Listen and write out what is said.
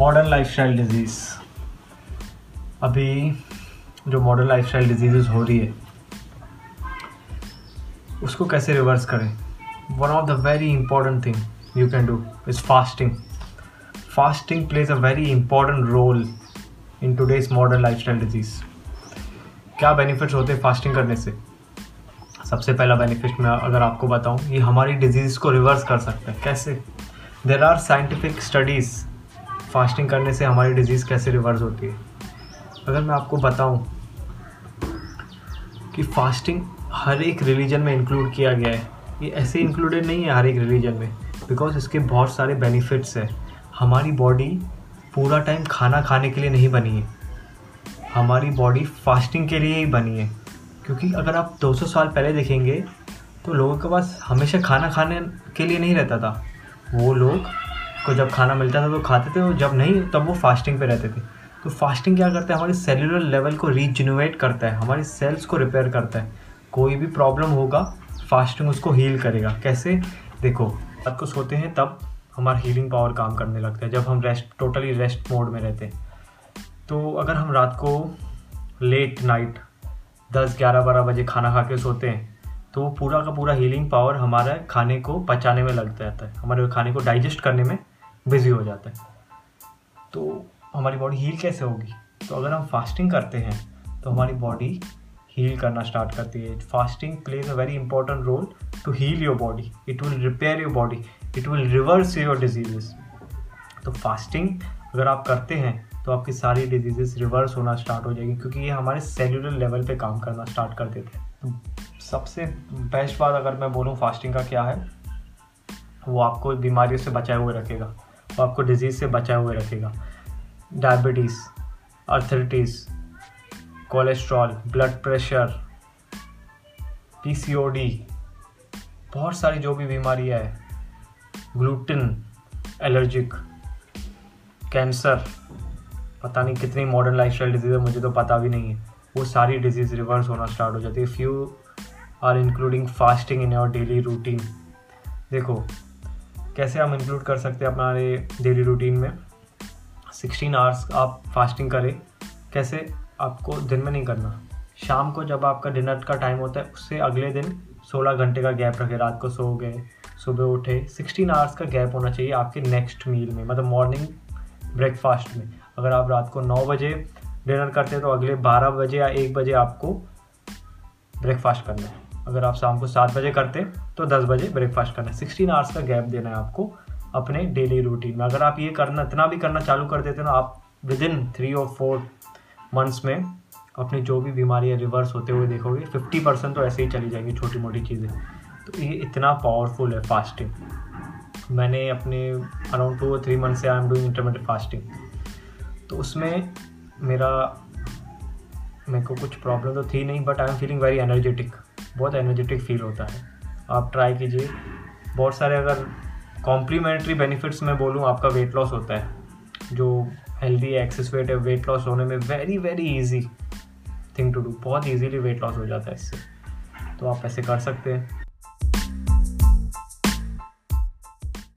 Modern lifestyle disease अभी जो modern lifestyle disease हो रही है, उसको कैसे रिवर्स करें? One of the very important thing you can do is fasting fasting plays a very important role in today's modern lifestyle disease क्या benefits होते हैं फास्टिंग करने से? सबसे पहला बेनिफिट मैं अगर आपको बताऊँ, ये हमारी डिज़ीज़ को रिवर्स कर सकता है। कैसे? There are scientific studies fasting करने से हमारी डिज़ीज़ कैसे रिवर्स होती है? अगर मैं आपको बताऊँ कि फास्टिंग हर एक रिलीजन में इंक्लूड किया गया है। ये ऐसे इंक्लूडेड नहीं है हर एक रिलीजन में बिकॉज़ इसके बहुत सारे बेनिफिट्स हैं। हमारी बॉडी पूरा टाइम खाना खाने के लिए नहीं बनी है। हमारी बॉडी फास्टिंग के लिए ही बनी है। क्योंकि अगर आप 200 साल पहले देखेंगे तो लोगों के पास हमेशा खाना खाने के लिए नहीं रहता था। वो लोग को जब खाना मिलता था तो खाते थे और जब नहीं, तब वो फास्टिंग पे रहते थे। तो फास्टिंग क्या करता है? हमारे सेलुलर लेवल को रीजनोवेट करता है, हमारी सेल्स को रिपेयर करता है। कोई भी प्रॉब्लम होगा फास्टिंग उसको हील करेगा। कैसे? देखो, रात को सोते हैं, तब हमारा हीलिंग पावर काम करने लगता है, जब हम रेस्ट टोटली रेस्ट मोड में रहते हैं। तो अगर हम रात को लेट नाइट दस, ग्यारह, बारह बजे खाना खा के सोते हैं तो पूरा का पूरा हीलिंग पावर हमारा खाने को पचाने में लग जाता है। हमारे खाने को डाइजेस्ट करने में बिज़ी हो जाता है। तो हमारी बॉडी हील कैसे होगी? तो अगर हम फास्टिंग करते हैं तो हमारी बॉडी हील करना स्टार्ट करती है। Fasting plays a very important role to heal your body it will repair your body it will reverse your diseases तो फास्टिंग अगर आप करते हैं तो आपकी सारी डिजीजेस रिवर्स होना स्टार्ट हो जाएगी, क्योंकि ये हमारे सेलुलर लेवल पे काम करना स्टार्ट कर देते हैं। तो सबसे बेस्ट बात अगर मैं बोलूँ फास्टिंग का क्या है, वो आपको बीमारियों से बचाए हुए रखेगा। वो आपको डिज़ीज़ से बचाए हुए रखेगा। Diabetes arthritis cholesterol blood pressure PCOD बहुत सारी जो भी बीमारियाँ है ग्लूटिन एलर्जिक कैंसर पता नहीं कितनी मॉडर्न लाइफ स्टाइल डिज़ीज़ है, मुझे तो पता भी नहीं है। वो सारी डिज़ीज़ रिवर्स होना स्टार्ट हो जाती है। Few are including fasting in your daily routine देखो कैसे हम इंक्लूड कर सकते हैं हमारे डेली रूटीन में? सिक्सटीन आवर्स आप फास्टिंग करें। कैसे? आपको दिन में नहीं करना। शाम को जब आपका डिनर का टाइम होता है, उससे अगले दिन सोलह घंटे का गैप रखे। रात को सो गए, सुबह उठे। सिक्सटीन आवर्स का गैप होना चाहिए आपके नेक्स्ट मील में मतलब मॉर्निंग ब्रेकफास्ट में। अगर आप रात को नौ बजे डिनर करते हैं तो अगले बारह बजे या एक बजे आपको ब्रेकफास्ट करना है। अगर आप शाम को सात बजे करते तो दस बजे ब्रेकफास्ट करना। सिक्सटीन आवर्स का गैप देना है आपको अपने डेली रूटीन में। अगर आप ये करना, इतना भी करना चालू कर देते ना, आप विद इन थ्री और फोर मंथ्स में अपनी जो भी बीमारियाँ रिवर्स होते हुए देखोगे फिफ्टी परसेंट तो ऐसे ही चली जाएँगी छोटी मोटी चीज़ें। तो ये इतना पावरफुल है फास्टिंग मैंने अपने अराउंड टू और थ्री मंथ से I am doing intermediate fasting तो उसमें मेरा, मेरे को कुछ प्रॉब्लम तो थी नहीं but I am feeling very energetic बहुत एनर्जेटिक फील होता है। आप ट्राई कीजिए। बहुत सारे अगर कॉम्प्लीमेंट्री बेनिफिट्स मैं बोलूँ, आपका वेट लॉस होता है। जो हेल्दी एक्सेस वेट है वेट लॉस होने में very very easy thing to do बहुत ईजीली वेट लॉस हो जाता है इससे। तो आप ऐसे कर सकते हैं।